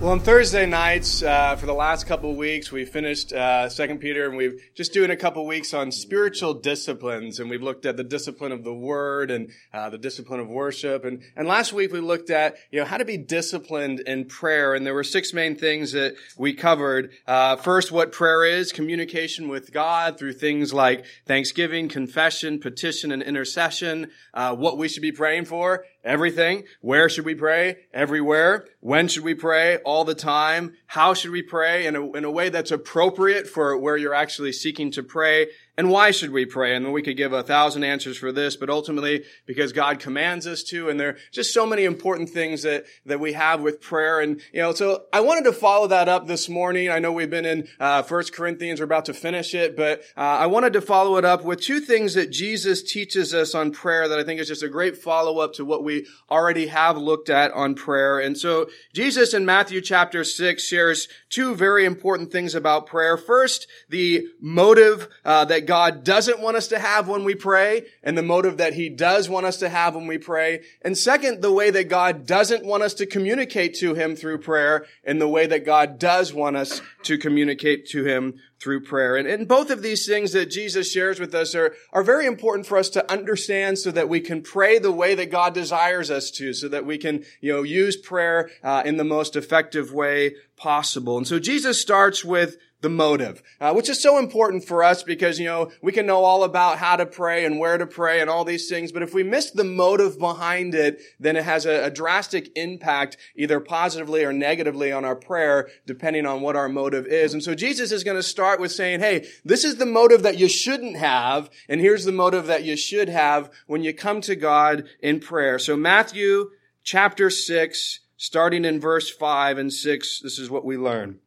Well, on Thursday nights, uh, for the last couple of weeks, we finished uh, Second Peter, and we've just doing a couple of weeks on spiritual disciplines, and we've looked at the discipline of the Word and uh, the discipline of worship, and and last week we looked at you know how to be disciplined in prayer, and there were six main things that we covered. Uh, first, what prayer is: communication with God through things like thanksgiving, confession, petition, and intercession. Uh, what we should be praying for, Everything. Where should we pray? Everywhere. When should we pray? All the time. How should we pray? In a, in a way that's appropriate for where you're actually seeking to pray. And why should we pray? And we could give a thousand answers for this, but ultimately because God commands us to, and there are just so many important things that, that we have with prayer. And, you know, so I wanted to follow that up this morning. I know we've been in, uh, First Corinthians. We're about to finish it, but, uh, I wanted to follow it up with two things that Jesus teaches us on prayer that I think is just a great follow up to what we already have looked at on prayer. And so Jesus in Matthew chapter six shares two very important things about prayer. First, the motive, uh, that God doesn't want us to have when we pray and the motive that he does want us to have when we pray. And second, the way that God doesn't want us to communicate to him through prayer and the way that God does want us to communicate to him through prayer. And, and both of these things that Jesus shares with us are, are very important for us to understand so that we can pray the way that God desires us to, so that we can, you know, use prayer uh, in the most effective way possible. And so Jesus starts with the motive, uh, which is so important for us because, you know, we can know all about how to pray and where to pray and all these things, but if we miss the motive behind it, then it has a, a drastic impact, either positively or negatively on our prayer, depending on what our motive is. And so Jesus is going to start with saying, hey, this is the motive that you shouldn't have, and here's the motive that you should have when you come to God in prayer. So Matthew chapter 6, starting in verse 5 and 6, this is what we learn.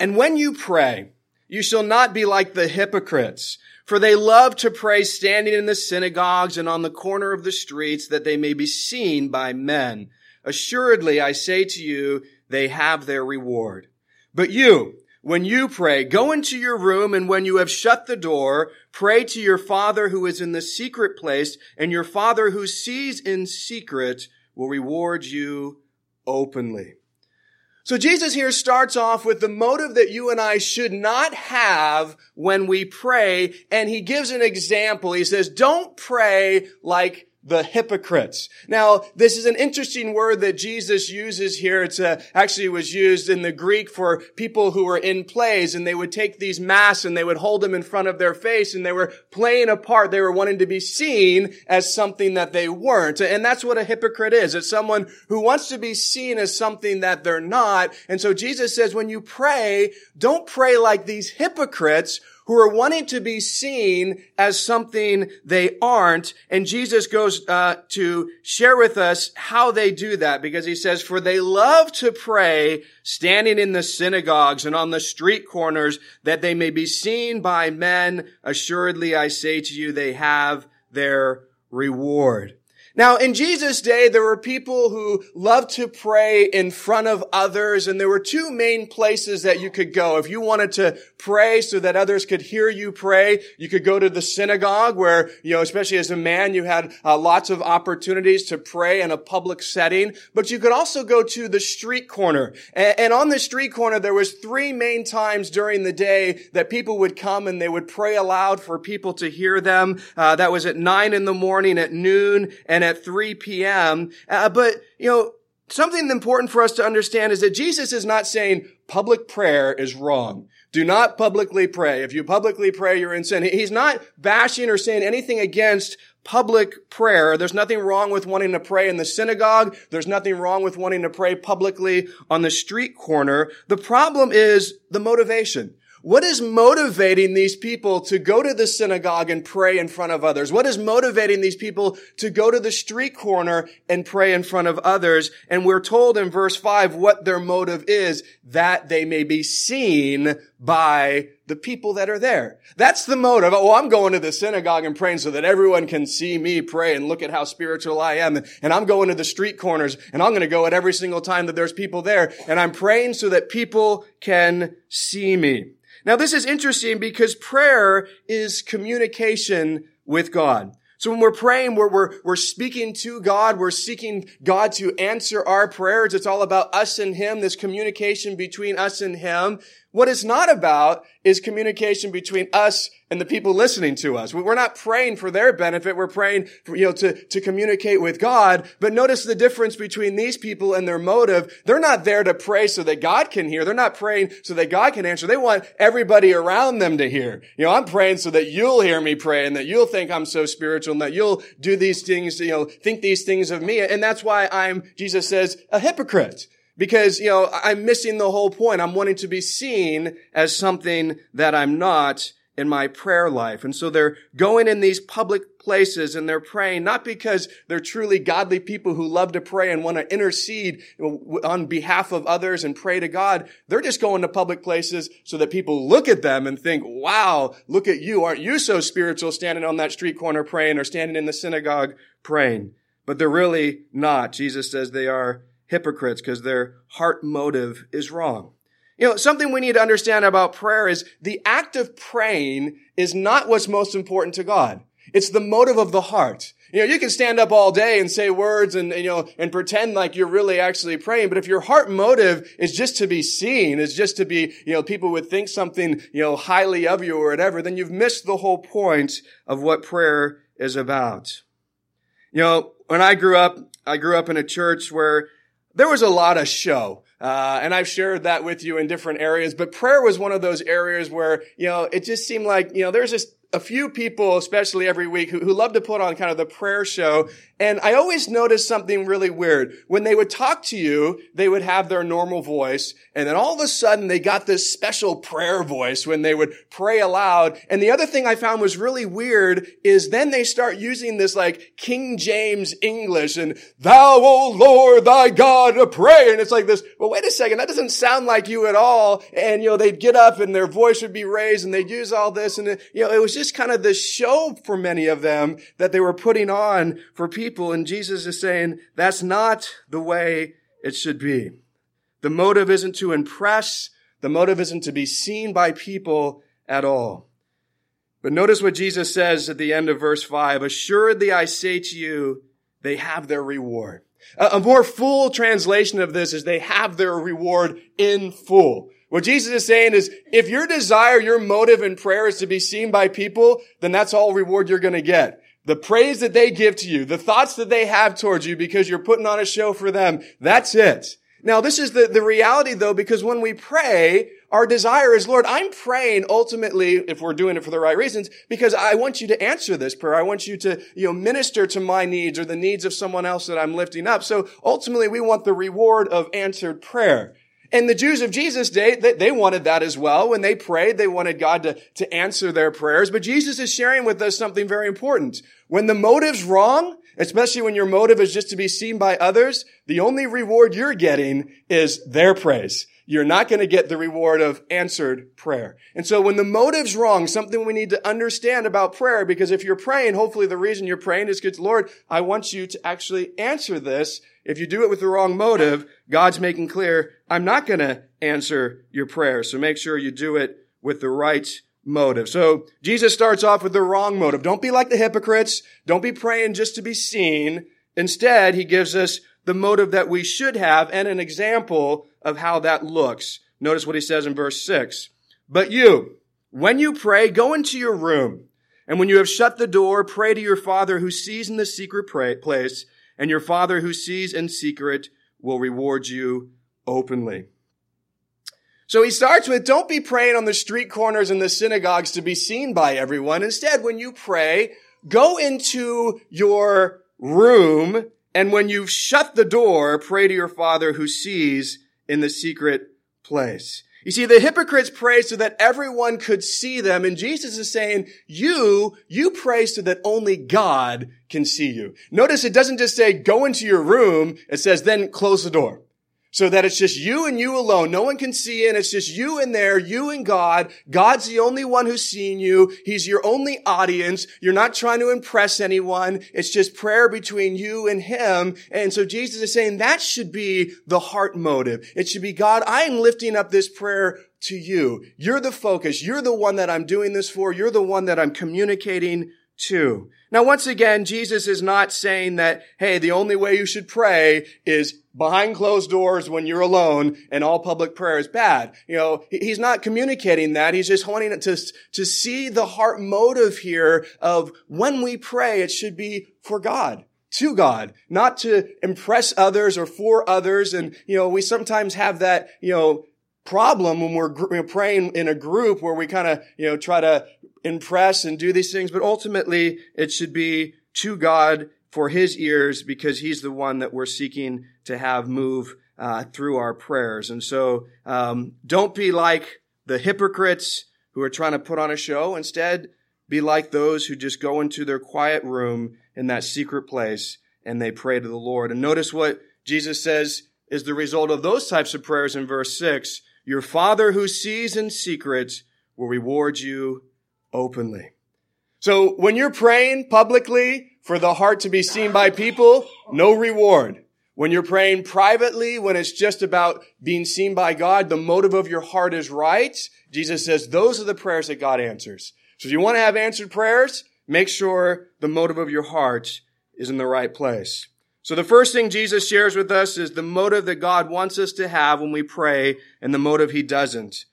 And when you pray, you shall not be like the hypocrites, for they love to pray standing in the synagogues and on the corner of the streets that they may be seen by men. Assuredly, I say to you, they have their reward. But you, when you pray, go into your room and when you have shut the door, pray to your Father who is in the secret place and your Father who sees in secret will reward you openly. So Jesus here starts off with the motive that you and I should not have when we pray, and he gives an example. He says, don't pray like the hypocrites. Now, this is an interesting word that Jesus uses here. It's a, actually was used in the Greek for people who were in plays and they would take these masks and they would hold them in front of their face and they were playing a part. They were wanting to be seen as something that they weren't. And that's what a hypocrite is. It's someone who wants to be seen as something that they're not. And so Jesus says, when you pray, don't pray like these hypocrites who are wanting to be seen as something they aren't. And Jesus goes uh, to share with us how they do that because he says, "For they love to pray standing in the synagogues and on the street corners that they may be seen by men. Assuredly, I say to you, they have their reward." Now, in Jesus' day, there were people who loved to pray in front of others, and there were two main places that you could go. If you wanted to pray so that others could hear you pray, you could go to the synagogue where, you know, especially as a man, you had uh, lots of opportunities to pray in a public setting, but you could also go to the street corner. And, and on the street corner, there was three main times during the day that people would come and they would pray aloud for people to hear them. Uh, that was at nine in the morning, at noon, and at 3 p.m. Uh, but, you know, something important for us to understand is that Jesus is not saying public prayer is wrong. Do not publicly pray. If you publicly pray, you're in sin. He's not bashing or saying anything against public prayer. There's nothing wrong with wanting to pray in the synagogue. There's nothing wrong with wanting to pray publicly on the street corner. The problem is the motivation. What is motivating these people to go to the synagogue and pray in front of others? What is motivating these people to go to the street corner and pray in front of others? And we're told in verse five what their motive is, that they may be seen by the people that are there. That's the motive. Oh, I'm going to the synagogue and praying so that everyone can see me pray and look at how spiritual I am. And I'm going to the street corners and I'm going to go at every single time that there's people there. And I'm praying so that people can see me. Now this is interesting because prayer is communication with God. So when we're praying, we're, we're, we're speaking to God. We're seeking God to answer our prayers. It's all about us and Him, this communication between us and Him. What it's not about is communication between us and the people listening to us. We're not praying for their benefit. We're praying for, you know, to, to communicate with God. But notice the difference between these people and their motive. They're not there to pray so that God can hear. They're not praying so that God can answer. They want everybody around them to hear. You know, I'm praying so that you'll hear me pray and that you'll think I'm so spiritual and that you'll do these things, you know, think these things of me. And that's why I'm, Jesus says, a hypocrite because, you know, I'm missing the whole point. I'm wanting to be seen as something that I'm not in my prayer life. And so they're going in these public places and they're praying, not because they're truly godly people who love to pray and want to intercede on behalf of others and pray to God. They're just going to public places so that people look at them and think, wow, look at you. Aren't you so spiritual standing on that street corner praying or standing in the synagogue praying? But they're really not. Jesus says they are hypocrites because their heart motive is wrong. You know, something we need to understand about prayer is the act of praying is not what's most important to God. It's the motive of the heart. You know, you can stand up all day and say words and, you know, and pretend like you're really actually praying. But if your heart motive is just to be seen, is just to be, you know, people would think something, you know, highly of you or whatever, then you've missed the whole point of what prayer is about. You know, when I grew up, I grew up in a church where there was a lot of show. Uh, and I've shared that with you in different areas, but prayer was one of those areas where, you know, it just seemed like, you know, there's just a few people, especially every week, who, who love to put on kind of the prayer show. And I always noticed something really weird. When they would talk to you, they would have their normal voice. And then all of a sudden they got this special prayer voice when they would pray aloud. And the other thing I found was really weird is then they start using this like King James English and thou, O Lord, thy God, pray. And it's like this, well, wait a second. That doesn't sound like you at all. And, you know, they'd get up and their voice would be raised and they'd use all this. And, you know, it was just kind of the show for many of them that they were putting on for people. And Jesus is saying that's not the way it should be. The motive isn't to impress. The motive isn't to be seen by people at all. But notice what Jesus says at the end of verse five. Assuredly I say to you, they have their reward. A more full translation of this is they have their reward in full. What Jesus is saying is, if your desire, your motive in prayer is to be seen by people, then that's all reward you're going to get. The praise that they give to you, the thoughts that they have towards you because you're putting on a show for them, that's it. Now, this is the, the reality though, because when we pray, our desire is, Lord, I'm praying ultimately, if we're doing it for the right reasons, because I want you to answer this prayer. I want you to, you know, minister to my needs or the needs of someone else that I'm lifting up. So ultimately, we want the reward of answered prayer. And the Jews of Jesus' day, they wanted that as well. When they prayed, they wanted God to, to answer their prayers. But Jesus is sharing with us something very important. When the motive's wrong, especially when your motive is just to be seen by others, the only reward you're getting is their praise. You're not going to get the reward of answered prayer. And so when the motive's wrong, something we need to understand about prayer, because if you're praying, hopefully the reason you're praying is because, Lord, I want you to actually answer this if you do it with the wrong motive, God's making clear, I'm not going to answer your prayer. So make sure you do it with the right motive. So Jesus starts off with the wrong motive. Don't be like the hypocrites. Don't be praying just to be seen. Instead, he gives us the motive that we should have and an example of how that looks. Notice what he says in verse six. But you, when you pray, go into your room. And when you have shut the door, pray to your father who sees in the secret place and your Father who sees in secret will reward you openly. So he starts with, don't be praying on the street corners and the synagogues to be seen by everyone. Instead, when you pray, go into your room and when you've shut the door, pray to your Father who sees in the secret place. You see, the hypocrites pray so that everyone could see them, and Jesus is saying, you, you pray so that only God can see you. Notice it doesn't just say, go into your room, it says, then close the door. So that it's just you and you alone. No one can see and it's just you in there, you and God. God's the only one who's seeing you. He's your only audience. You're not trying to impress anyone. It's just prayer between you and Him. And so Jesus is saying that should be the heart motive. It should be, God, I am lifting up this prayer to you. You're the focus. You're the one that I'm doing this for. You're the one that I'm communicating to. Now, once again, Jesus is not saying that, hey, the only way you should pray is behind closed doors when you're alone and all public prayer is bad. You know, he's not communicating that. He's just wanting to, to see the heart motive here of when we pray, it should be for God to God, not to impress others or for others. And, you know, we sometimes have that, you know, problem when we're praying in a group where we kind of, you know, try to impress and do these things, but ultimately it should be to God for his ears because he's the one that we're seeking to have move uh, through our prayers. And so um, don't be like the hypocrites who are trying to put on a show. Instead, be like those who just go into their quiet room in that secret place and they pray to the Lord. And notice what Jesus says is the result of those types of prayers in verse 6. Your Father who sees in secret will reward you openly. So when you're praying publicly for the heart to be seen by people, no reward. When you're praying privately, when it's just about being seen by God, the motive of your heart is right. Jesus says those are the prayers that God answers. So if you want to have answered prayers, make sure the motive of your heart is in the right place. So the first thing Jesus shares with us is the motive that God wants us to have when we pray and the motive he doesn't.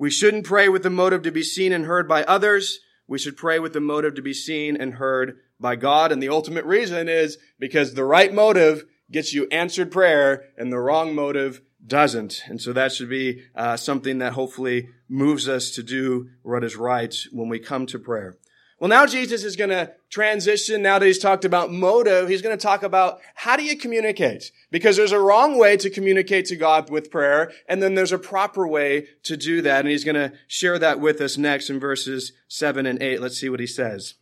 We shouldn't pray with the motive to be seen and heard by others. We should pray with the motive to be seen and heard by God. And the ultimate reason is because the right motive gets you answered prayer and the wrong motive doesn't. And so that should be uh, something that hopefully moves us to do what is right when we come to prayer. Well, now Jesus is going to transition. Now that he's talked about motive, he's going to talk about how do you communicate? Because there's a wrong way to communicate to God with prayer, and then there's a proper way to do that. And he's going to share that with us next in verses 7 and 8. Let's see what he says.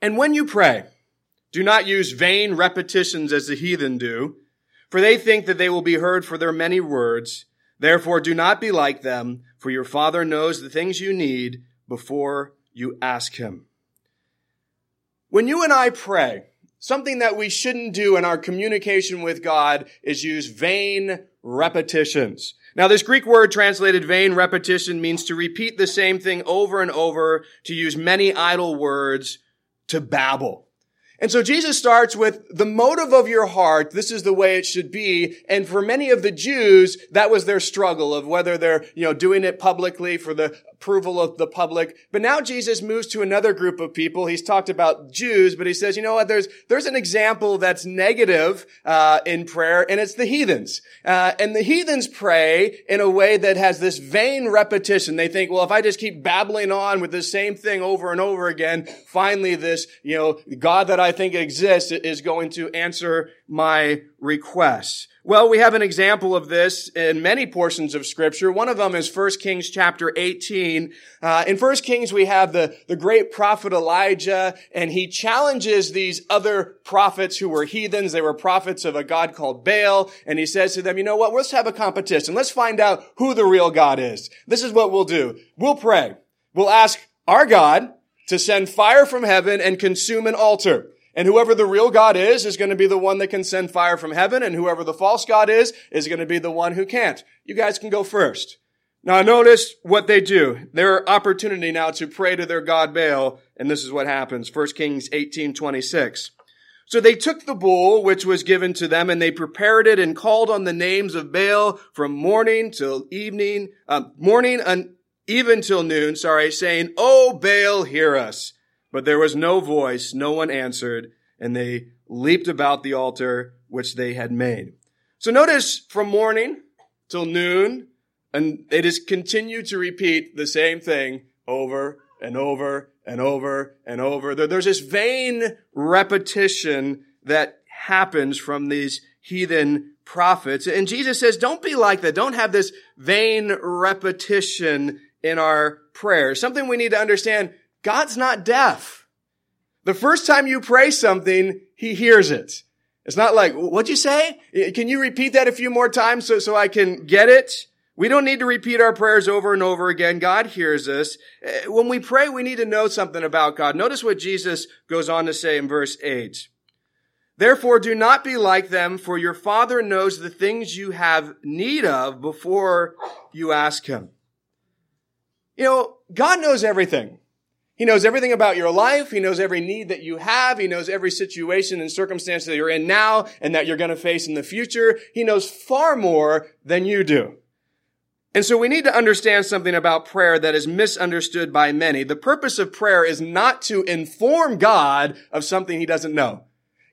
And when you pray, do not use vain repetitions as the heathen do, for they think that they will be heard for their many words. Therefore, do not be like them, for your Father knows the things you need before you ask Him. When you and I pray, something that we shouldn't do in our communication with God is use vain repetitions. Now, this Greek word translated vain repetition means to repeat the same thing over and over, to use many idle words, to babble. And so Jesus starts with the motive of your heart. This is the way it should be. And for many of the Jews, that was their struggle of whether they're, you know, doing it publicly for the approval of the public. But now Jesus moves to another group of people. He's talked about Jews, but he says, you know what? There's there's an example that's negative uh, in prayer, and it's the heathens. Uh, and the heathens pray in a way that has this vain repetition. They think, well, if I just keep babbling on with the same thing over and over again, finally, this you know God that I think exists is going to answer my requests. Well, we have an example of this in many portions of scripture. One of them is 1 Kings chapter 18. Uh, in 1 Kings, we have the, the great prophet Elijah, and he challenges these other prophets who were heathens. They were prophets of a God called Baal, and he says to them, you know what? Let's have a competition. Let's find out who the real God is. This is what we'll do. We'll pray. We'll ask our God to send fire from heaven and consume an altar. And whoever the real God is, is going to be the one that can send fire from heaven. And whoever the false God is, is going to be the one who can't. You guys can go first. Now notice what they do. Their opportunity now to pray to their God Baal. And this is what happens. 1 Kings 18, 26. So they took the bull which was given to them and they prepared it and called on the names of Baal from morning till evening, uh, morning and even till noon, sorry, saying, Oh, Baal, hear us. But there was no voice, no one answered, and they leaped about the altar which they had made. So notice from morning till noon, and they just continue to repeat the same thing over and over and over and over. There's this vain repetition that happens from these heathen prophets. And Jesus says, don't be like that. Don't have this vain repetition in our prayers. Something we need to understand, God's not deaf. The first time you pray something, He hears it. It's not like, what'd you say? Can you repeat that a few more times so, so I can get it? We don't need to repeat our prayers over and over again. God hears us. Eh, when we pray, we need to know something about God. Notice what Jesus goes on to say in verse 8. Therefore, do not be like them, for your Father knows the things you have need of before you ask Him. You know, God knows everything. He knows everything about your life. He knows every need that you have. He knows every situation and circumstance that you're in now and that you're going to face in the future. He knows far more than you do. And so we need to understand something about prayer that is misunderstood by many. The purpose of prayer is not to inform God of something he doesn't know.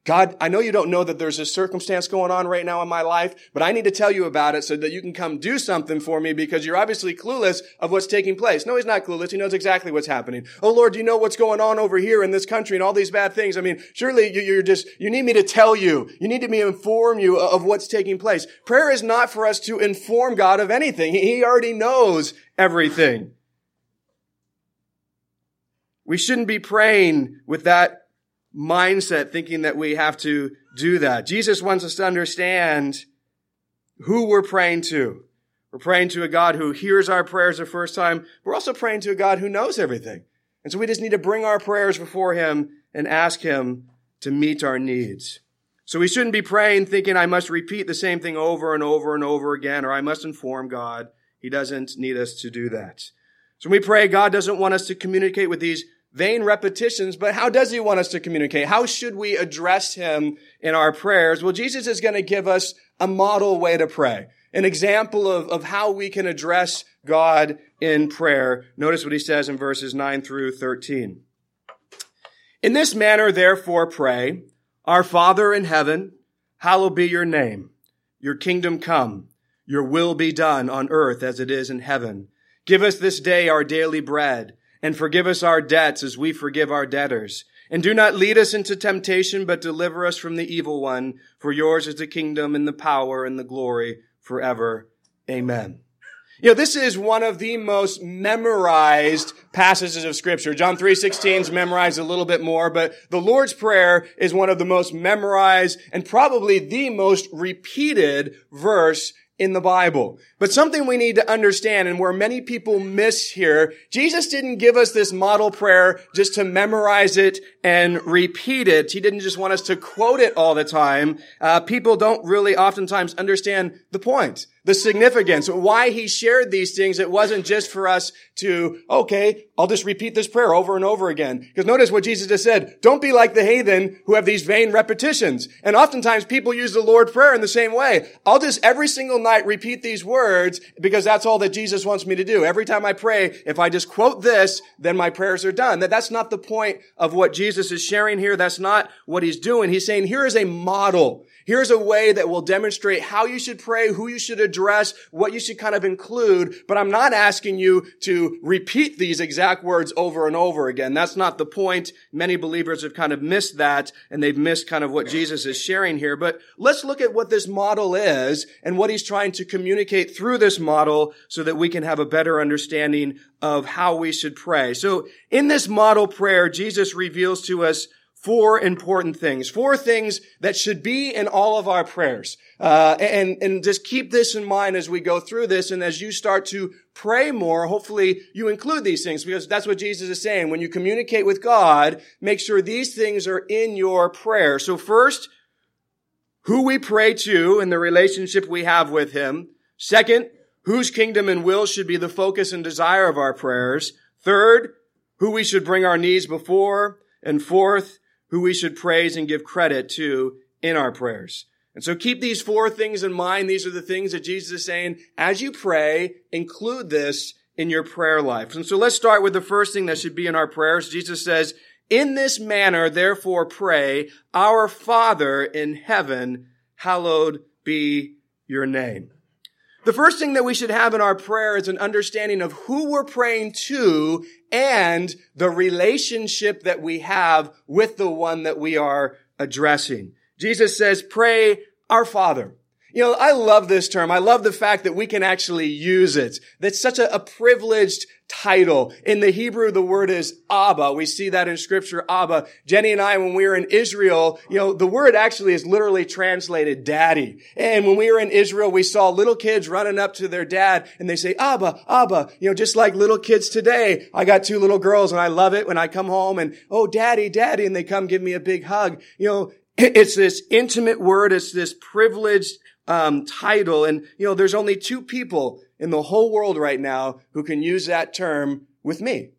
God, I know you don't know that there's a circumstance going on right now in my life, but I need to tell you about it so that you can come do something for me because you're obviously clueless of what's taking place. No, he's not clueless. He knows exactly what's happening. Oh Lord, do you know what's going on over here in this country and all these bad things? I mean, surely you're just, you need me to tell you. You need me to inform you of what's taking place. Prayer is not for us to inform God of anything. He already knows everything. We shouldn't be praying with that mindset thinking that we have to do that. Jesus wants us to understand who we're praying to. We're praying to a God who hears our prayers the first time. We're also praying to a God who knows everything. And so we just need to bring our prayers before Him and ask Him to meet our needs. So we shouldn't be praying thinking I must repeat the same thing over and over and over again, or I must inform God. He doesn't need us to do that. So when we pray, God doesn't want us to communicate with these vain repetitions, but how does he want us to communicate? How should we address him in our prayers? Well, Jesus is going to give us a model way to pray, an example of, of how we can address God in prayer. Notice what he says in verses 9 through 13. In this manner, therefore, pray, Our Father in heaven, hallowed be your name. Your kingdom come. Your will be done on earth as it is in heaven. Give us this day our daily bread and forgive us our debts as we forgive our debtors. And do not lead us into temptation, but deliver us from the evil one. For yours is the kingdom and the power and the glory forever. Amen. You know, this is one of the most memorized passages of scripture. John 3.16 is memorized a little bit more, but the Lord's Prayer is one of the most memorized and probably the most repeated verse in the Bible. But something we need to understand and where many people miss here, Jesus didn't give us this model prayer just to memorize it and repeat it. He didn't just want us to quote it all the time. Uh, people don't really oftentimes understand the point the significance, why he shared these things. It wasn't just for us to, okay, I'll just repeat this prayer over and over again. Because notice what Jesus just said. Don't be like the heathen who have these vain repetitions. And oftentimes people use the Lord prayer in the same way. I'll just every single night repeat these words because that's all that Jesus wants me to do. Every time I pray, if I just quote this, then my prayers are done. That that's not the point of what Jesus is sharing here. That's not what he's doing. He's saying here is a model. Here's a way that will demonstrate how you should pray, who you should address, what you should kind of include, but I'm not asking you to repeat these exact words over and over again. That's not the point. Many believers have kind of missed that and they've missed kind of what Jesus is sharing here. But let's look at what this model is and what he's trying to communicate through this model so that we can have a better understanding of how we should pray. So in this model prayer, Jesus reveals to us four important things, four things that should be in all of our prayers. Uh, and, and just keep this in mind as we go through this. And as you start to pray more, hopefully you include these things because that's what Jesus is saying. When you communicate with God, make sure these things are in your prayer. So first, who we pray to and the relationship we have with Him. Second, whose kingdom and will should be the focus and desire of our prayers. Third, who we should bring our needs before. And fourth, who we should praise and give credit to in our prayers. And so keep these four things in mind. These are the things that Jesus is saying. As you pray, include this in your prayer life. And so let's start with the first thing that should be in our prayers. Jesus says, in this manner, therefore pray, our Father in heaven, hallowed be your name. The first thing that we should have in our prayer is an understanding of who we're praying to and the relationship that we have with the one that we are addressing. Jesus says, pray our Father. You know, I love this term. I love the fact that we can actually use it. That's such a, a, privileged title. In the Hebrew, the word is Abba. We see that in scripture, Abba. Jenny and I, when we were in Israel, you know, the word actually is literally translated daddy. And when we were in Israel, we saw little kids running up to their dad and they say, Abba, Abba, you know, just like little kids today. I got two little girls and I love it when I come home and, oh, daddy, daddy, and they come give me a big hug. You know, it's this intimate word. It's this privileged um, title. And, you know, there's only two people in the whole world right now who can use that term with me.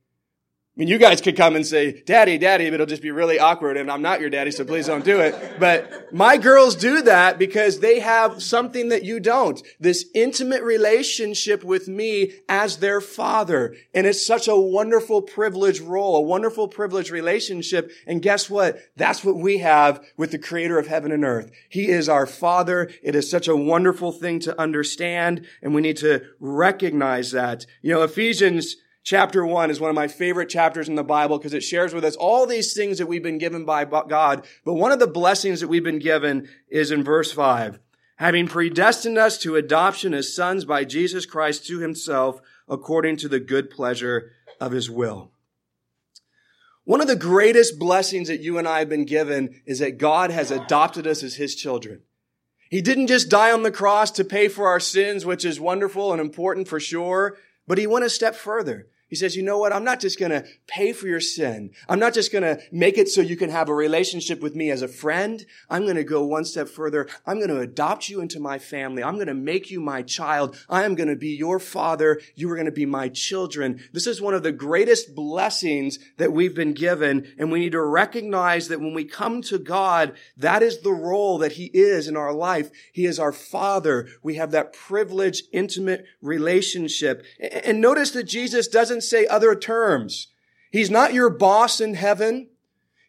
I mean, you guys could come and say, daddy, daddy, but it'll just be really awkward and I'm not your daddy, so please don't do it. But my girls do that because they have something that you don't. This intimate relationship with me as their father. And it's such a wonderful privilege role, a wonderful privilege relationship. And guess what? That's what we have with the creator of heaven and earth. He is our father. It is such a wonderful thing to understand and we need to recognize that. You know, Ephesians chapter 1 is one of my favorite chapters in the Bible because it shares with us all these things that we've been given by God. But one of the blessings that we've been given is in verse 5. Having predestined us to adoption as sons by Jesus Christ to himself according to the good pleasure of his will. One of the greatest blessings that you and I have been given is that God has adopted us as his children. He didn't just die on the cross to pay for our sins, which is wonderful and important for sure, but he went a step further. He says, you know what? I'm not just going to pay for your sin. I'm not just going to make it so you can have a relationship with me as a friend. I'm going to go one step further. I'm going to adopt you into my family. I'm going to make you my child. I am going to be your father. You are going to be my children. This is one of the greatest blessings that we've been given. And we need to recognize that when we come to God, that is the role that he is in our life. He is our father. We have that privileged, intimate relationship. And notice that Jesus doesn't doesn't say other terms. He's not your boss in heaven.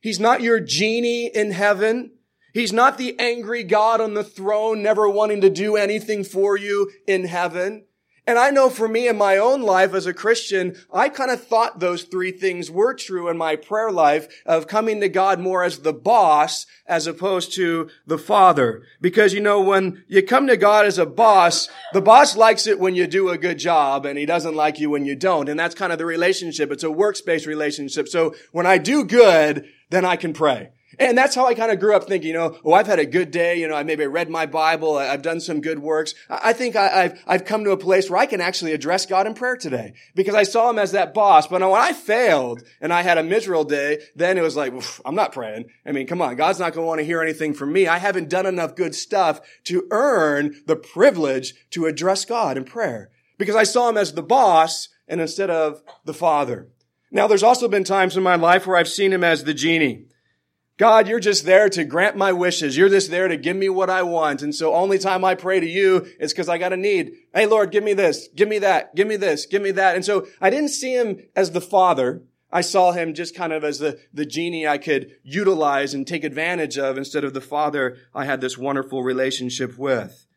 He's not your genie in heaven. He's not the angry God on the throne, never wanting to do anything for you in heaven. And I know for me in my own life as a Christian, I kind of thought those three things were true in my prayer life of coming to God more as the boss as opposed to the father. Because you know, when you come to God as a boss, the boss likes it when you do a good job and he doesn't like you when you don't. And that's kind of the relationship. It's a workspace relationship. So when I do good, then I can pray. And that's how I kind of grew up thinking, you know, oh, I've had a good day. You know, I maybe read my Bible. I've done some good works. I think I, have I've come to a place where I can actually address God in prayer today because I saw him as that boss. But when I failed and I had a miserable day, then it was like, I'm not praying. I mean, come on. God's not going to want to hear anything from me. I haven't done enough good stuff to earn the privilege to address God in prayer because I saw him as the boss and instead of the father. Now, there's also been times in my life where I've seen him as the genie. God, you're just there to grant my wishes. You're just there to give me what I want. And so only time I pray to you is because I got a need. Hey, Lord, give me this, give me that, give me this, give me that. And so I didn't see him as the father. I saw him just kind of as the, the genie I could utilize and take advantage of instead of the father I had this wonderful relationship with.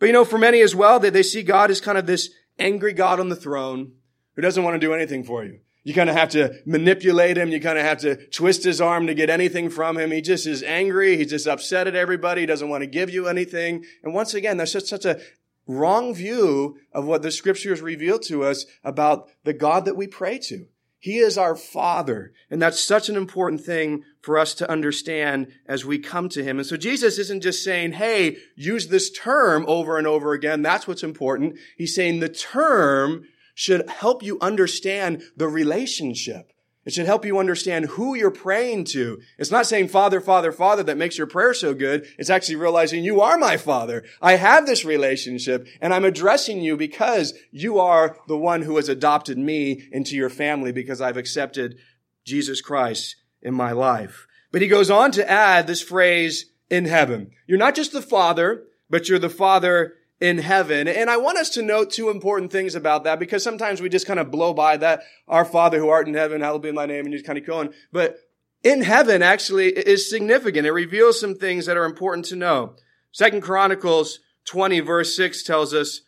But you know, for many as well, that they see God as kind of this angry God on the throne who doesn't want to do anything for you. You kind of have to manipulate him. You kind of have to twist his arm to get anything from him. He just is angry. He's just upset at everybody. He doesn't want to give you anything. And once again, that's just such a wrong view of what the scriptures reveal to us about the God that we pray to. He is our Father. And that's such an important thing for us to understand as we come to Him. And so Jesus isn't just saying, hey, use this term over and over again. That's what's important. He's saying the term should help you understand the relationship. It should help you understand who you're praying to. It's not saying Father, Father, Father that makes your prayer so good. It's actually realizing you are my Father. I have this relationship and I'm addressing you because you are the one who has adopted me into your family because I've accepted Jesus Christ in my life. But he goes on to add this phrase in heaven. You're not just the Father, but you're the Father in heaven. And I want us to note two important things about that because sometimes we just kind of blow by that. Our Father who art in heaven, hallowed be my name, and you kind of going. But in heaven actually is significant. It reveals some things that are important to know. Second Chronicles 20 verse 6 tells us,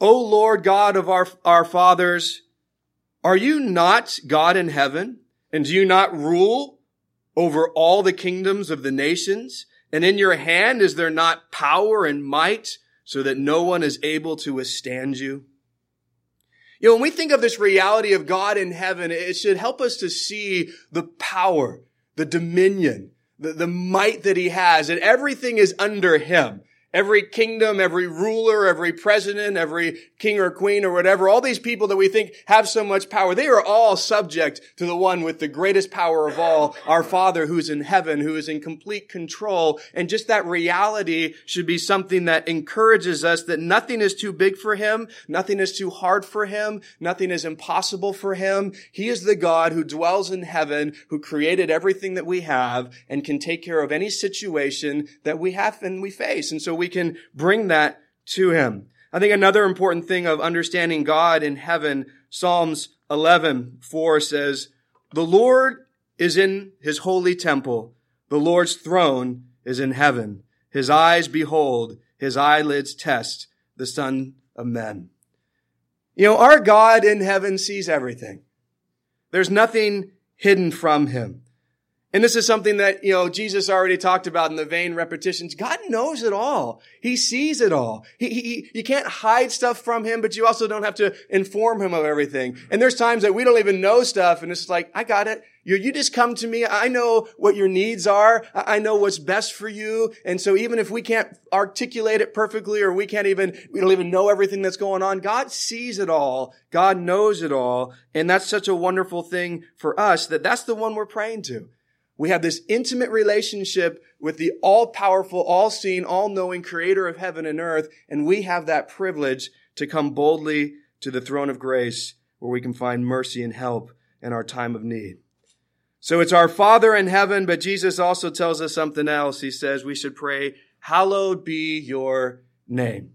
O Lord God of our, our fathers, are you not God in heaven? And do you not rule over all the kingdoms of the nations? And in your hand is there not power and might so that no one is able to withstand you? You know, when we think of this reality of God in heaven, it should help us to see the power, the dominion, the, the might that he has, and everything is under him. Every kingdom, every ruler, every president, every king or queen or whatever, all these people that we think have so much power, they are all subject to the one with the greatest power of all, our Father who's in heaven, who is in complete control. And just that reality should be something that encourages us that nothing is too big for him, nothing is too hard for him, nothing is impossible for him. He is the God who dwells in heaven, who created everything that we have and can take care of any situation that we have and we face. And so we can bring that to him. I think another important thing of understanding God in heaven, Psalms 11, 4 says, The Lord is in his holy temple. The Lord's throne is in heaven. His eyes behold, his eyelids test the Son of Men. You know, our God in heaven sees everything. There's nothing hidden from him. And this is something that, you know, Jesus already talked about in the vain repetitions. God knows it all. He sees it all. He, he, you can't hide stuff from him, but you also don't have to inform him of everything. And there's times that we don't even know stuff and it's like, I got it. You, you just come to me. I know what your needs are. I know what's best for you. And so even if we can't articulate it perfectly or we can't even, we don't even know everything that's going on, God sees it all. God knows it all. And that's such a wonderful thing for us that that's the one we're praying to. We have this intimate relationship with the all-powerful, all-seeing, all-knowing creator of heaven and earth, and we have that privilege to come boldly to the throne of grace where we can find mercy and help in our time of need. So it's our Father in heaven, but Jesus also tells us something else. He says we should pray, hallowed be your name.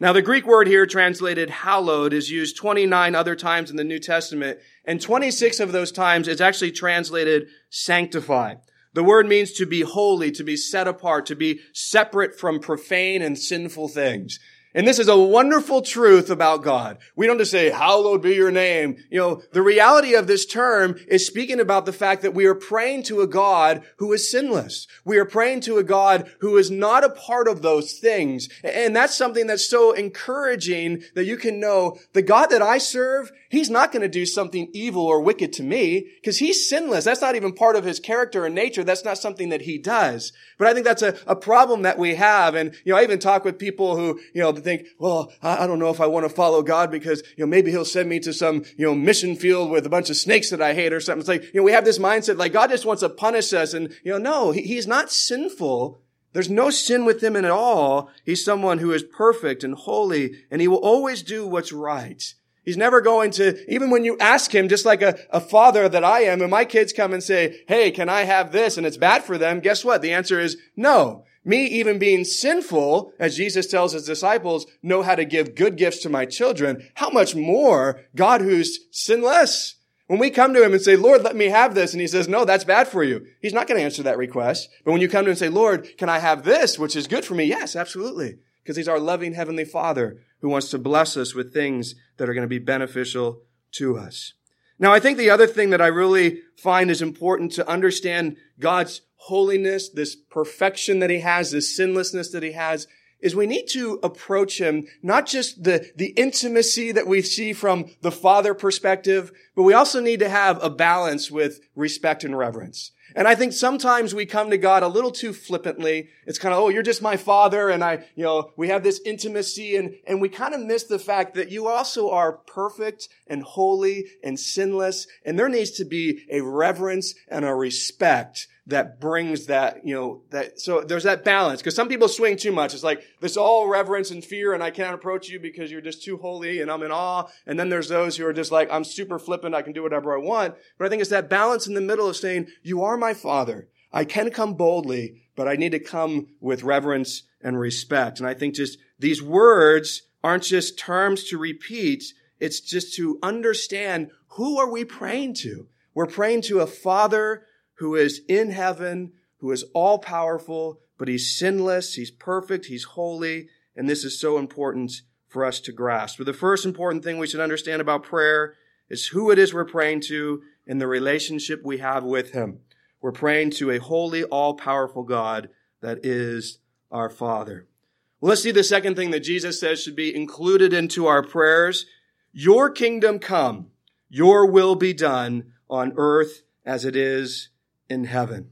Now, the Greek word here translated hallowed is used 29 other times in the New Testament, and 26 of those times it's actually translated sanctify. The word means to be holy, to be set apart, to be separate from profane and sinful things. And this is a wonderful truth about God. We don't just say, hallowed be your name. You know, the reality of this term is speaking about the fact that we are praying to a God who is sinless. We are praying to a God who is not a part of those things. And that's something that's so encouraging that you can know the God that I serve, He's not going to do something evil or wicked to me because He's sinless. That's not even part of His character and nature. That's not something that He does. But I think that's a, a problem that we have. And, you know, I even talk with people who, you know, think, well, I, I don't know if I want to follow God because, you know, maybe he'll send me to some, you know, mission field with a bunch of snakes that I hate or something. It's like, you know, we have this mindset like God just wants to punish us. And, you know, no, he, he's not sinful. There's no sin with him at all. He's someone who is perfect and holy and he will always do what's right. He's never going to, even when you ask him, just like a, a father that I am, and my kids come and say, hey, can I have this? And it's bad for them. Guess what? The answer is no. Me even being sinful, as Jesus tells his disciples, know how to give good gifts to my children. How much more God who's sinless? When we come to him and say, Lord, let me have this, and he says, no, that's bad for you. He's not going to answer that request. But when you come to him and say, Lord, can I have this, which is good for me? Yes, absolutely. Because he's our loving heavenly father who wants to bless us with things that are going to be beneficial to us. Now, I think the other thing that I really find is important to understand God's holiness, this perfection that he has, this sinlessness that he has, is we need to approach him not just the, the intimacy that we see from the father perspective, but we also need to have a balance with respect and reverence. And I think sometimes we come to God a little too flippantly. It's kind of, oh, you're just my father. And I, you know, we have this intimacy and, and we kind of miss the fact that you also are perfect and holy and sinless. And there needs to be a reverence and a respect that brings that, you know, that, so there's that balance. Cause some people swing too much. It's like, this all reverence and fear and I can't approach you because you're just too holy and I'm in awe. And then there's those who are just like, I'm super flippant. I can do whatever I want. But I think it's that balance in the middle of saying, you are my father. I can come boldly, but I need to come with reverence and respect. And I think just these words aren't just terms to repeat. It's just to understand who are we praying to? We're praying to a father who is in heaven, who is all powerful, but he's sinless, he's perfect, he's holy, and this is so important for us to grasp. But the first important thing we should understand about prayer is who it is we're praying to and the relationship we have with him. We're praying to a holy, all powerful God that is our Father. Well, let's see the second thing that Jesus says should be included into our prayers. Your kingdom come, your will be done on earth as it is in heaven.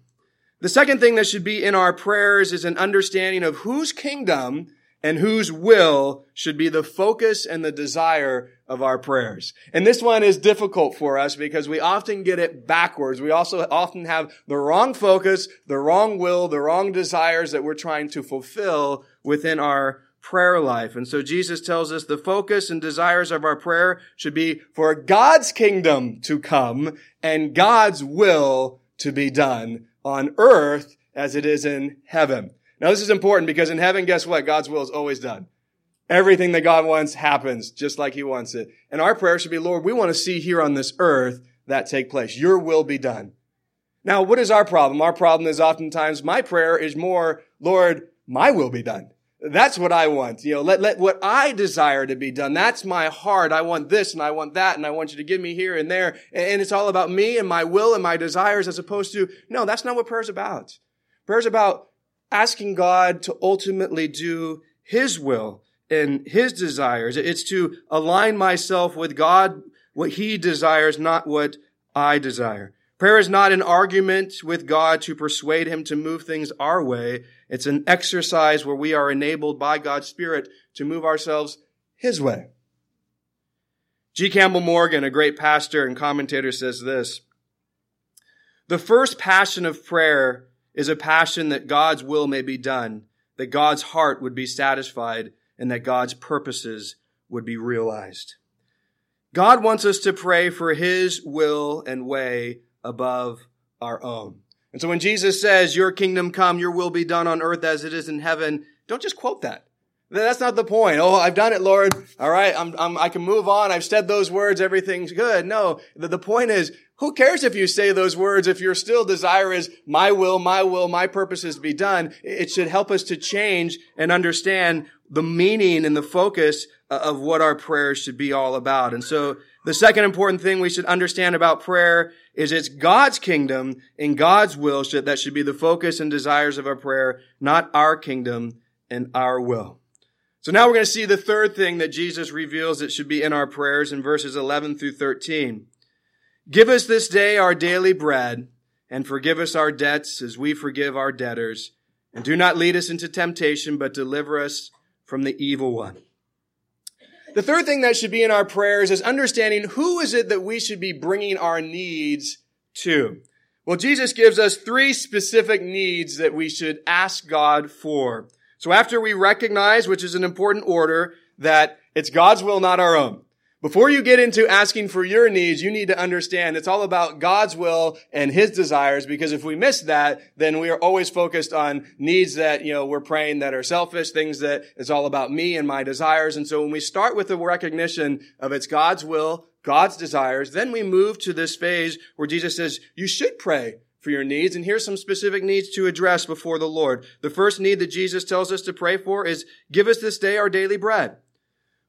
The second thing that should be in our prayers is an understanding of whose kingdom and whose will should be the focus and the desire of our prayers. And this one is difficult for us because we often get it backwards. We also often have the wrong focus, the wrong will, the wrong desires that we're trying to fulfill within our prayer life. And so Jesus tells us the focus and desires of our prayer should be for God's kingdom to come and God's will to be done on earth as it is in heaven. Now this is important because in heaven, guess what? God's will is always done. Everything that God wants happens just like he wants it. And our prayer should be, Lord, we want to see here on this earth that take place. Your will be done. Now, what is our problem? Our problem is oftentimes my prayer is more, Lord, my will be done. That's what I want. You know, let, let what I desire to be done. That's my heart. I want this and I want that and I want you to give me here and there. And it's all about me and my will and my desires as opposed to, no, that's not what prayer's about. Prayer's about asking God to ultimately do His will and His desires. It's to align myself with God, what He desires, not what I desire. Prayer is not an argument with God to persuade Him to move things our way. It's an exercise where we are enabled by God's Spirit to move ourselves His way. G. Campbell Morgan, a great pastor and commentator, says this. The first passion of prayer is a passion that God's will may be done, that God's heart would be satisfied, and that God's purposes would be realized. God wants us to pray for His will and way above our own. And so when Jesus says, Your kingdom come, your will be done on earth as it is in heaven, don't just quote that. That's not the point. Oh, I've done it, Lord. All right. I'm, I'm, i can move on. I've said those words. Everything's good. No, the, the point is, who cares if you say those words if your still desire is my will, my will, my purposes to be done? It should help us to change and understand the meaning and the focus of what our prayers should be all about. And so the second important thing we should understand about prayer is it's God's kingdom and God's will should, that should be the focus and desires of our prayer, not our kingdom and our will. So now we're going to see the third thing that Jesus reveals that should be in our prayers in verses 11 through 13. Give us this day our daily bread and forgive us our debts as we forgive our debtors. And do not lead us into temptation, but deliver us from the evil one. The third thing that should be in our prayers is understanding who is it that we should be bringing our needs to. Well, Jesus gives us three specific needs that we should ask God for. So after we recognize, which is an important order, that it's God's will, not our own. Before you get into asking for your needs, you need to understand it's all about God's will and His desires because if we miss that, then we are always focused on needs that, you know, we're praying that are selfish, things that it's all about me and my desires. And so when we start with the recognition of it's God's will, God's desires, then we move to this phase where Jesus says, you should pray for your needs. And here's some specific needs to address before the Lord. The first need that Jesus tells us to pray for is give us this day our daily bread.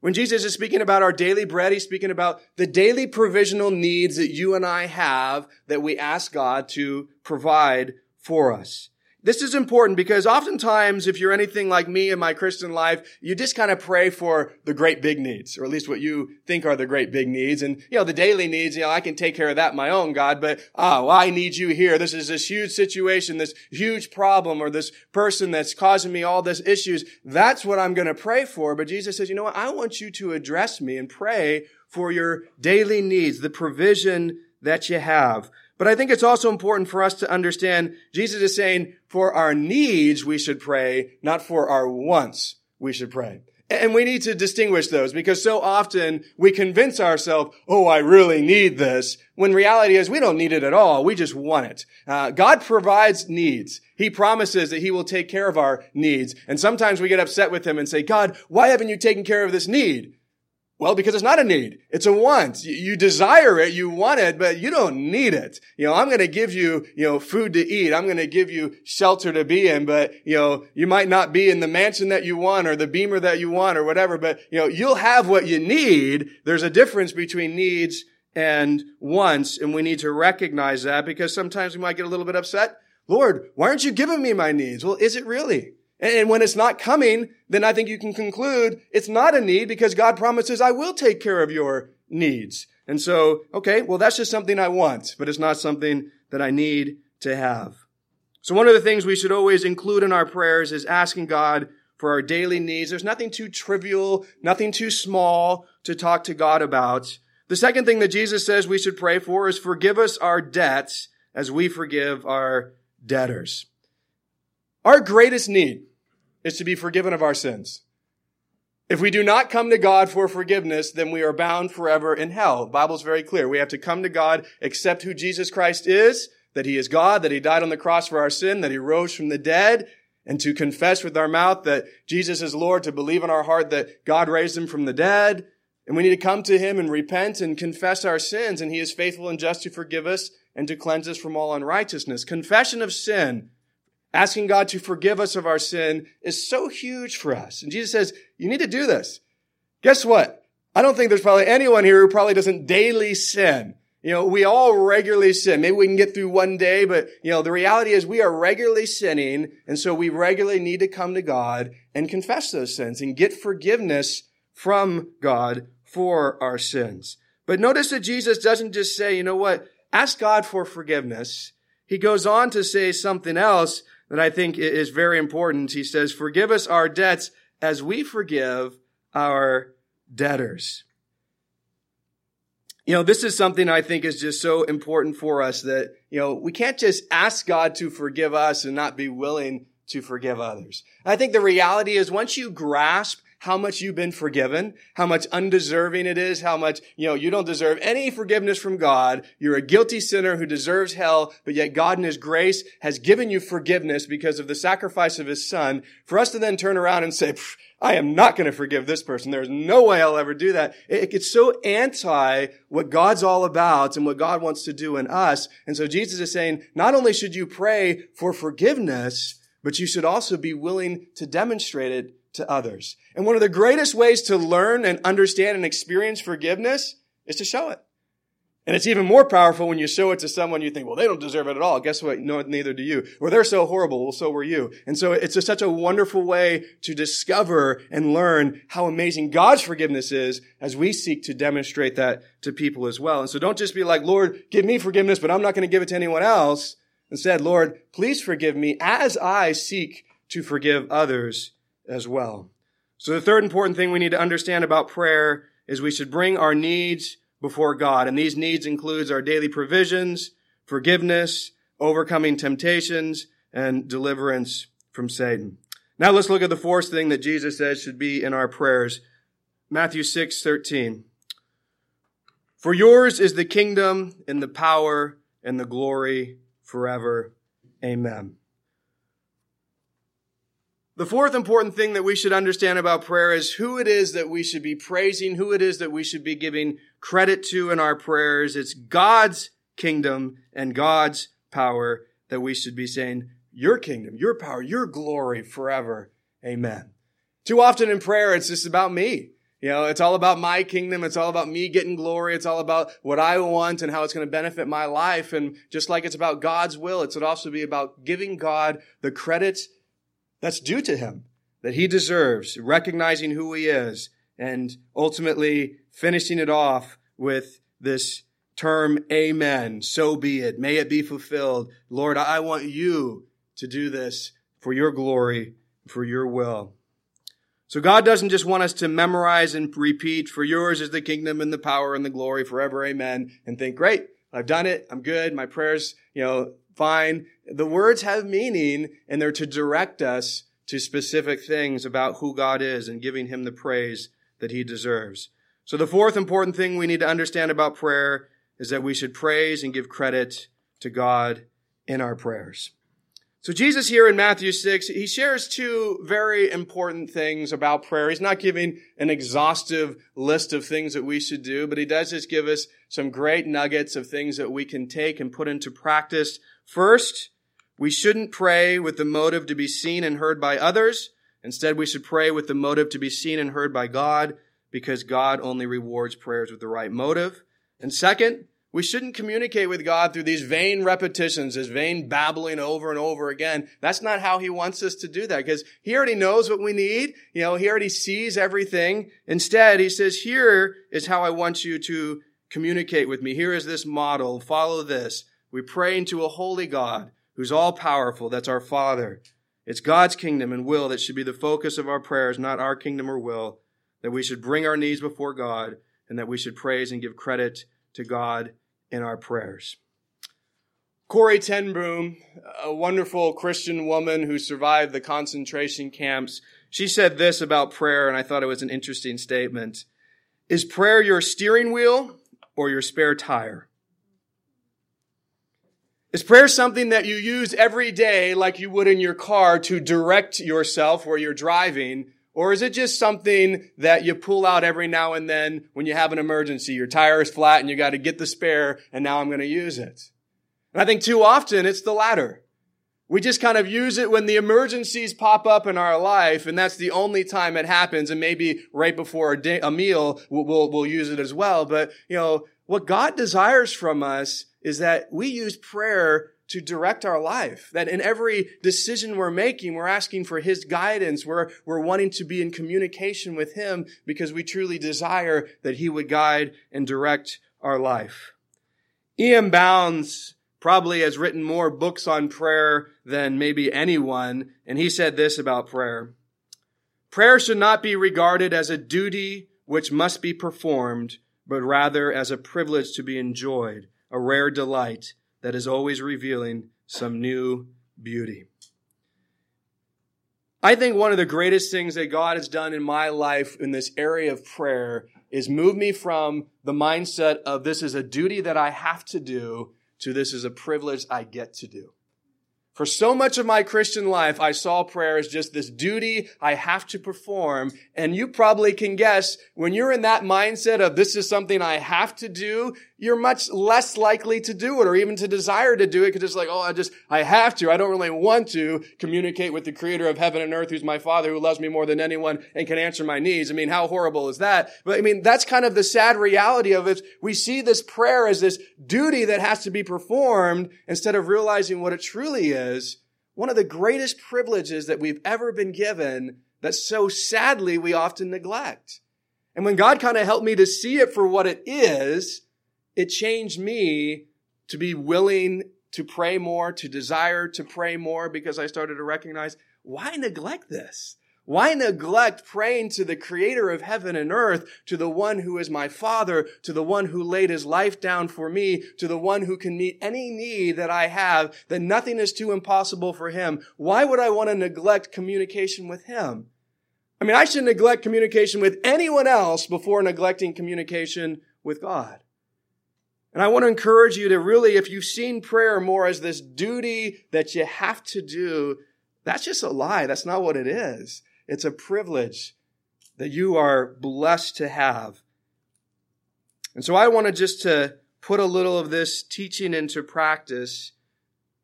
When Jesus is speaking about our daily bread, he's speaking about the daily provisional needs that you and I have that we ask God to provide for us. This is important because oftentimes, if you're anything like me in my Christian life, you just kind of pray for the great big needs, or at least what you think are the great big needs. And, you know, the daily needs, you know, I can take care of that my own, God, but, ah, well, I need you here. This is this huge situation, this huge problem, or this person that's causing me all this issues. That's what I'm going to pray for. But Jesus says, you know what? I want you to address me and pray for your daily needs, the provision that you have. But I think it's also important for us to understand Jesus is saying for our needs we should pray, not for our wants we should pray. And we need to distinguish those because so often we convince ourselves, oh, I really need this, when reality is we don't need it at all. We just want it. Uh, God provides needs. He promises that He will take care of our needs. And sometimes we get upset with Him and say, God, why haven't you taken care of this need? Well, because it's not a need. It's a want. You desire it, you want it, but you don't need it. You know, I'm going to give you, you know, food to eat. I'm going to give you shelter to be in, but, you know, you might not be in the mansion that you want or the beamer that you want or whatever, but, you know, you'll have what you need. There's a difference between needs and wants, and we need to recognize that because sometimes we might get a little bit upset Lord, why aren't you giving me my needs? Well, is it really? And when it's not coming, then I think you can conclude it's not a need because God promises I will take care of your needs. And so, okay, well, that's just something I want, but it's not something that I need to have. So one of the things we should always include in our prayers is asking God for our daily needs. There's nothing too trivial, nothing too small to talk to God about. The second thing that Jesus says we should pray for is forgive us our debts as we forgive our debtors. Our greatest need is to be forgiven of our sins. If we do not come to God for forgiveness, then we are bound forever in hell. The Bible's very clear. We have to come to God, accept who Jesus Christ is, that he is God, that he died on the cross for our sin, that he rose from the dead, and to confess with our mouth that Jesus is Lord, to believe in our heart that God raised him from the dead. And we need to come to him and repent and confess our sins, and he is faithful and just to forgive us and to cleanse us from all unrighteousness. Confession of sin, asking God to forgive us of our sin, is so huge for us. And Jesus says, you need to do this. Guess what? I don't think there's probably anyone here who probably doesn't daily sin. You know, we all regularly sin. Maybe we can get through one day, but you know, the reality is we are regularly sinning. And so we regularly need to come to God and confess those sins and get forgiveness from God for our sins. But notice that Jesus doesn't just say, you know what, ask God for forgiveness. He goes on to say something else that I think is very important. He says, forgive us our debts as we forgive our debtors. You know, this is something I think is just so important for us that, you know, we can't just ask God to forgive us and not be willing to forgive others. I think the reality is once you grasp how much you've been forgiven, how much undeserving it is, how much, you know, you don't deserve any forgiveness from God. You're a guilty sinner who deserves hell, but yet God in His grace has given you forgiveness because of the sacrifice of His Son. For us to then turn around and say, I am not going to forgive this person. There's no way I'll ever do that. It gets so anti what God's all about and what God wants to do in us. And so Jesus is saying, not only should you pray for forgiveness, but you should also be willing to demonstrate it to others. And one of the greatest ways to learn and understand and experience forgiveness is to show it. And it's even more powerful when you show it to someone you think, well, they don't deserve it at all. Guess what? No, neither do you. Or they're so horrible. Well, so were you. And so it's such a wonderful way to discover and learn how amazing God's forgiveness is as we seek to demonstrate that to people as well. And so don't just be like, Lord, give me forgiveness, but I'm not going to give it to anyone else. Instead, Lord, please forgive me as I seek to forgive others as well. So the third important thing we need to understand about prayer is we should bring our needs before God. And these needs includes our daily provisions, forgiveness, overcoming temptations, and deliverance from Satan. Now let's look at the fourth thing that Jesus says should be in our prayers. Matthew 6, 13. For yours is the kingdom and the power and the glory forever. Amen. The fourth important thing that we should understand about prayer is who it is that we should be praising, who it is that we should be giving credit to in our prayers. It's God's kingdom and God's power that we should be saying, your kingdom, your power, your glory forever. Amen. Too often in prayer, it's just about me. You know, it's all about my kingdom. It's all about me getting glory. It's all about what I want and how it's going to benefit my life. And just like it's about God's will, it should also be about giving God the credit that's due to him, that he deserves, recognizing who he is, and ultimately finishing it off with this term, Amen. So be it. May it be fulfilled. Lord, I want you to do this for your glory, for your will. So God doesn't just want us to memorize and repeat, for yours is the kingdom and the power and the glory forever. Amen. And think, great. I've done it. I'm good. My prayers, you know, fine. The words have meaning and they're to direct us to specific things about who God is and giving him the praise that he deserves. So the fourth important thing we need to understand about prayer is that we should praise and give credit to God in our prayers. So Jesus here in Matthew 6, he shares two very important things about prayer. He's not giving an exhaustive list of things that we should do, but he does just give us some great nuggets of things that we can take and put into practice First, we shouldn't pray with the motive to be seen and heard by others. Instead, we should pray with the motive to be seen and heard by God because God only rewards prayers with the right motive. And second, We shouldn't communicate with God through these vain repetitions, this vain babbling over and over again. That's not how He wants us to do that because He already knows what we need. You know, He already sees everything. Instead, He says, here is how I want you to communicate with me. Here is this model. Follow this. We pray into a holy God who's all powerful. That's our Father. It's God's kingdom and will that should be the focus of our prayers, not our kingdom or will. That we should bring our needs before God and that we should praise and give credit to God in our prayers. Corrie ten Boom, a wonderful Christian woman who survived the concentration camps, she said this about prayer, and I thought it was an interesting statement. Is prayer your steering wheel or your spare tire? Is prayer something that you use every day like you would in your car to direct yourself where you're driving? Or is it just something that you pull out every now and then when you have an emergency? Your tire is flat and you got to get the spare and now I'm going to use it. And I think too often it's the latter. We just kind of use it when the emergencies pop up in our life, and that's the only time it happens. And maybe right before a, day, a meal, we'll, we'll, we'll use it as well. But, you know, what God desires from us is that we use prayer to direct our life. That in every decision we're making, we're asking for His guidance. We're, we're wanting to be in communication with Him because we truly desire that He would guide and direct our life. E.M. Bounds probably has written more books on prayer than maybe anyone, and he said this about prayer. Prayer should not be regarded as a duty which must be performed, but rather as a privilege to be enjoyed a rare delight that is always revealing some new beauty. I think one of the greatest things that God has done in my life in this area of prayer is move me from the mindset of this is a duty that I have to do to this is a privilege I get to do. For so much of my Christian life, I saw prayer as just this duty I have to perform. And you probably can guess when you're in that mindset of this is something I have to do, you're much less likely to do it or even to desire to do it because it's like, oh, I just, I have to. I don't really want to communicate with the creator of heaven and earth who's my father who loves me more than anyone and can answer my needs. I mean, how horrible is that? But I mean, that's kind of the sad reality of it. We see this prayer as this duty that has to be performed instead of realizing what it truly is. One of the greatest privileges that we've ever been given that so sadly we often neglect. And when God kind of helped me to see it for what it is, it changed me to be willing to pray more, to desire to pray more because I started to recognize why neglect this? Why neglect praying to the creator of heaven and earth, to the one who is my father, to the one who laid his life down for me, to the one who can meet any need that I have, that nothing is too impossible for him? Why would I want to neglect communication with him? I mean, I should neglect communication with anyone else before neglecting communication with God. And I want to encourage you to really, if you've seen prayer more as this duty that you have to do, that's just a lie. That's not what it is. It's a privilege that you are blessed to have. And so I want to just to put a little of this teaching into practice.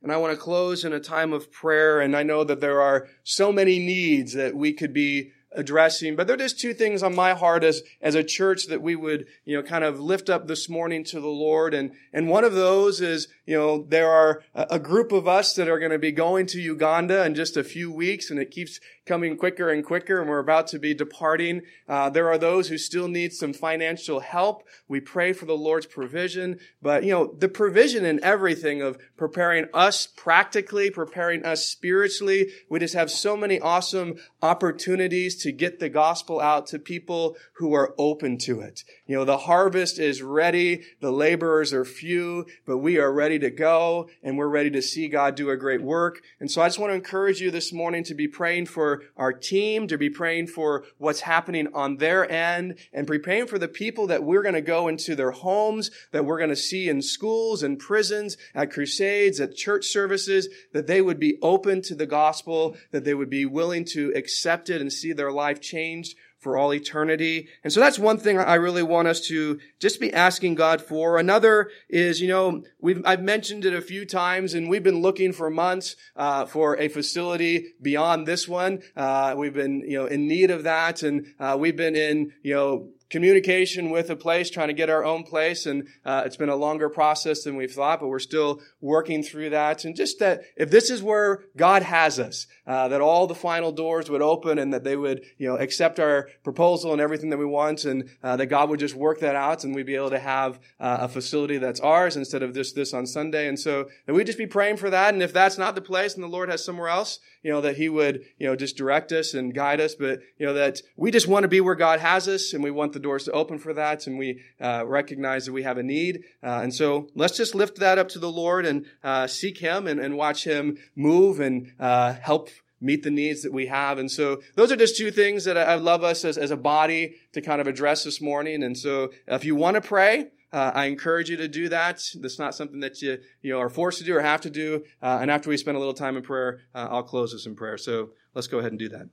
And I want to close in a time of prayer. And I know that there are so many needs that we could be addressing. But there are just two things on my heart as, as a church that we would, you know, kind of lift up this morning to the Lord. And, and one of those is, you know, there are a group of us that are going to be going to Uganda in just a few weeks and it keeps coming quicker and quicker and we're about to be departing. Uh, there are those who still need some financial help. We pray for the Lord's provision, but you know, the provision in everything of preparing us practically, preparing us spiritually. We just have so many awesome opportunities to get the gospel out to people who are open to it. You know, the harvest is ready. The laborers are few, but we are ready to go and we're ready to see God do a great work. And so I just want to encourage you this morning to be praying for our team, to be praying for what's happening on their end and praying for the people that we're going to go into their homes, that we're going to see in schools and prisons, at crusades, at church services, that they would be open to the gospel, that they would be willing to accept it and see their life changed for all eternity. And so that's one thing I really want us to just be asking God for. Another is, you know, we've, I've mentioned it a few times and we've been looking for months, uh, for a facility beyond this one. Uh, we've been, you know, in need of that and, uh, we've been in, you know, communication with a place, trying to get our own place. And uh, it's been a longer process than we thought, but we're still working through that. And just that if this is where God has us, uh, that all the final doors would open and that they would, you know, accept our proposal and everything that we want and uh, that God would just work that out and we'd be able to have uh, a facility that's ours instead of just this on Sunday. And so that we just be praying for that. And if that's not the place and the Lord has somewhere else, you know, that he would, you know, just direct us and guide us, but, you know, that we just want to be where God has us and we want the doors to open for that and we uh, recognize that we have a need. Uh, and so let's just lift that up to the Lord and uh, seek him and, and, watch him move and uh, help meet the needs that we have. And so those are just two things that I love us as, as a body to kind of address this morning. And so if you want to pray, uh, I encourage you to do that. That's not something that you, you know, are forced to do or have to do. Uh, and after we spend a little time in prayer, uh, I'll close us in prayer. So let's go ahead and do that.